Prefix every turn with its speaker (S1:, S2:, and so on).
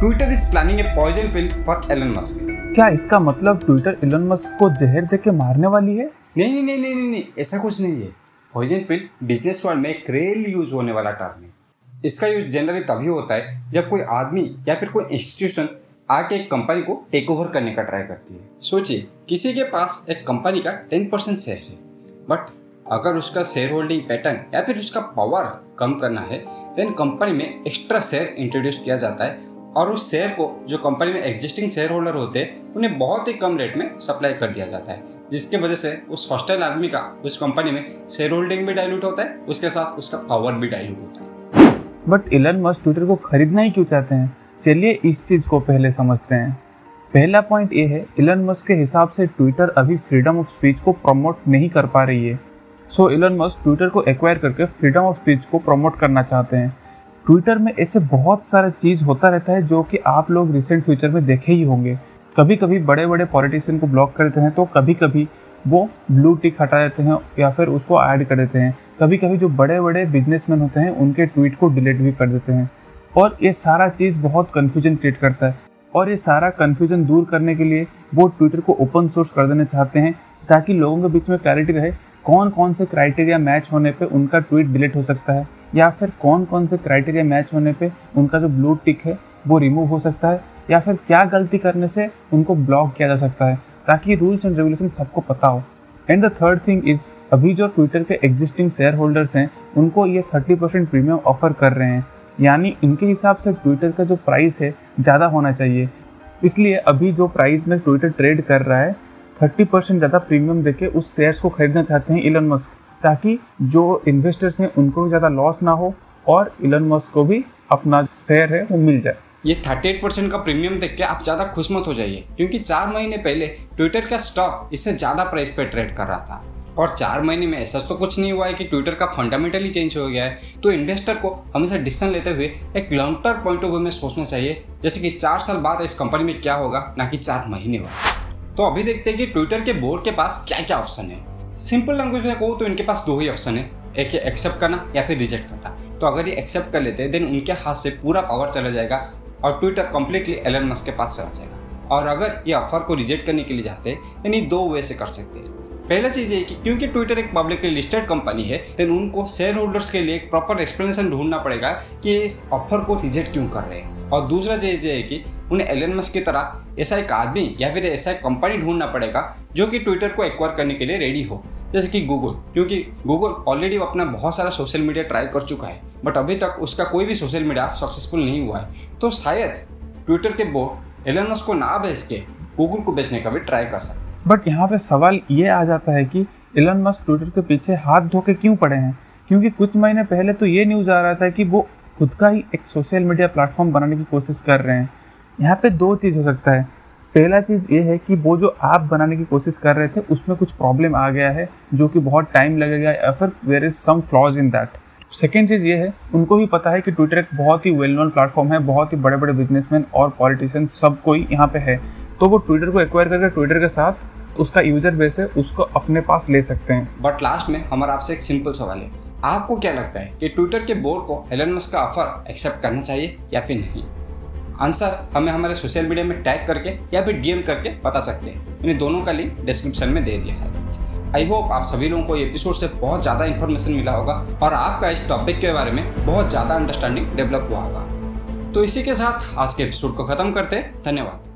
S1: Twitter is planning a poison pill for Elon Musk
S2: क्या इसका मतलब ट्विटर इलन मस्क को जहर दे के मारने वाली है?
S1: नहीं नहीं नहीं नहीं नहीं नहीं ऐसा कुछ नहीं है। पॉइजन पिल बिज़नेस वर्ल्ड में एक रेल यूज़ होने वाला टर्म है। इसका यूज़ जनरली तभी होता है जब कोई आदमी या फिर कोई इंस्टीट्यूशन आके एक कंपनी को टेक ओवर करने का ट्राई करती है। सोचिए किसी के पास एक कंपनी का टेन परसेंट शेयर है बट अगर उसका शेयर होल्डिंग पैटर्न या फिर उसका पावर कम करना है देन कंपनी में एक्स्ट्रा शेयर इंट्रोड्यूस किया जाता है और उस शेयर को, जो कंपनी में एग्जिस्टिंग शेयर होल्डर होते हैं उन्हें बहुत ही कम रेट में सप्लाई कर दिया जाता है। जिसके वजह से उस हॉस्टल आदमी का, उस कंपनी में शेयर होल्डिंग भी डाइल्यूट होता है, उसके साथ उसका पावर भी डाइल्यूट होता है।
S2: बट इलन मस्क ट्विटर को खरीदना ही क्यों चाहते हैं? चलिए इस चीज़ को पहले समझते हैं। पहला पॉइंट ये है इलन मस्क के हिसाब से ट्विटर अभी फ्रीडम ऑफ़ स्पीच को प्रमोट नहीं कर पा रही है। सो इलन मस्क ट्विटर को एक्वायर करके फ्रीडम ऑफ़ स्पीच को प्रमोट करना चाहते हैं। ट्विटर में ऐसे बहुत सारा चीज़ होता रहता है जो कि आप लोग रिसेंट फ्यूचर में देखे ही होंगे। कभी कभी बड़े बड़े पॉलिटिशियन को ब्लॉक कर देते हैं तो कभी कभी वो ब्लू टिक हटा देते हैं या फिर उसको ऐड कर देते हैं। कभी कभी जो बड़े बड़े बिजनेसमैन होते हैं, उनके ट्वीट को डिलीट भी कर देते हैं। और ये सारा चीज़ बहुत कन्फ्यूज़न क्रिएट करता है। और ये सारा कन्फ्यूज़न दूर करने के लिए वो ट्विटर को ओपन सोर्स कर देना चाहते हैं ताकि लोगों के बीच में क्लैरिटी रहे। कौन कौन से क्राइटेरिया मैच होने पर उनका ट्वीट डिलीट हो सकता है। या फिर कौन कौन से क्राइटेरिया मैच होने पे उनका जो ब्लू टिक है, वो रिमूव हो सकता है, या फिर क्या गलती करने से उनको ब्लॉक किया जा सकता है, ताकि रूल्स एंड रेगुलेशन सबको पता हो। And the third thing is अभी जो ट्विटर के एग्जिस्टिंग शेयर होल्डर्स हैं, उनको ये थर्टी परसेंट प्रीमियम ऑफ़र कर रहे हैं। यानी इनके हिसाब से ट्विटर का जो प्राइस है, ज़्यादा होना चाहिए। इसलिए अभी जो प्राइस में ट्विटर ट्रेड कर रहा है थर्टी परसेंट ज़्यादा प्रीमियम देके उस शेयर्स को खरीदना चाहते हैं इलन मस्क ताकि जो इन्वेस्टर्स हैं, उनको भी ज़्यादा लॉस ना हो और इलन मस्क को भी अपना शेयर है, वो मिल जाए।
S1: ये 38 परसेंट का प्रीमियम देख के आप ज़्यादा खुश मत हो जाइए, क्योंकि चार महीने पहले ट्विटर का स्टॉक इससे ज़्यादा प्राइस पे ट्रेड कर रहा था। और चार महीने में ऐसा तो कुछ नहीं हुआ है कि ट्विटर का फंडामेंटली चेंज हो गया है। तो इन्वेस्टर को हमेशा डिसीज़न लेते हुए एक long term point of view में सोचना चाहिए, जैसे कि चार साल बाद इस कंपनी में क्या होगा, ना कि चार महीने बाद। तो अभी देखते हैं कि ट्विटर के बोर्ड के पास क्या क्या ऑप्शन है। सिंपल लैंग्वेज में कहूँ तो इनके पास दो ही ऑप्शन है, एक एक्सेप्ट करना या फिर रिजेक्ट करना। तो अगर ये एक्सेप्ट कर लेते हैं देन उनके हाथ से पूरा पावर चला जाएगा और ट्विटर कंप्लीटली एलन मस्क के पास चला जाएगा। और अगर ये ऑफ़र को रिजेक्ट करने के लिए जाते हैं देन ये दो वे से कर सकते हैं। पहला चीज़ ये कि क्योंकि ट्विटर एक पब्लिकली लिस्टेड कंपनी है देन उनको शेयर होल्डर्स के लिए एक प्रॉपर एक्सप्लेनेशन ढूंढना पड़ेगा कि इस ऑफ़र को रिजेक्ट क्यों कर रहे हैं। और दूसरा चीज़ ये है कि उन्हें एलन मस्क की तरह ऐसा एक आदमी या फिर ऐसा एक कंपनी ढूंढना पड़ेगा जो कि ट्विटर को एक्वायर करने के लिए रेडी हो। जैसे कि गूगल क्योंकि गूगल ऑलरेडी अपना बहुत सारा सोशल मीडिया ट्राई कर चुका है बट अभी तक उसका कोई भी सोशल मीडिया सक्सेसफुल नहीं हुआ है। तो शायद ट्विटर के बोर्ड एलन मस्क को ना बेच के गूगल को बेचने का भी ट्राई कर सकते
S2: बट यहाँ पे सवाल ये आ जाता है कि इलन मस्क ट्विटर के पीछे हाथ धो के क्यों पड़े हैं? क्योंकि कुछ महीने पहले तो ये न्यूज़ आ रहा था कि वो खुद का ही एक सोशल मीडिया प्लेटफॉर्म बनाने की कोशिश कर रहे हैं। यहाँ पे दो चीज़ हो सकता है। पहला चीज़ ये है कि वो जो ऐप बनाने की कोशिश कर रहे थे, उसमें कुछ प्रॉब्लम आ गया है, जो कि बहुत टाइम लगेगा या फिर where is some flaws in that second चीज़ ये है, उनको भी पता है कि ट्विटर एक बहुत ही वेल नोन प्लेटफॉर्म है, बहुत ही बड़े बड़े बिजनेसमैन और पॉलिटिशियन सब कोई यहाँ पे है। तो वो ट्विटर को एक्वायर करके ट्विटर के साथ उसका यूज़र बेस है, उसको अपने पास ले सकते हैं।
S1: बट लास्ट में हमारा आपसे एक सिंपल सवाल है। आपको क्या लगता है कि ट्विटर के बोर्ड को एलन मस्क का ऑफ़र एक्सेप्ट करना चाहिए या फिर नहीं? आंसर हमें हमारे सोशल मीडिया में टैग करके या फिर डीएम करके बता सकते हैं। मैंने दोनों का लिंक डिस्क्रिप्शन में दे दिया है। आई होप आप सभी लोगों को एपिसोड से बहुत ज़्यादा इन्फॉर्मेशन मिला होगा और आपका इस टॉपिक के बारे में बहुत ज़्यादा अंडरस्टैंडिंग डेवलप हुआ होगा। तो इसी के साथ आज के एपिसोड को ख़त्म करते हैं। धन्यवाद।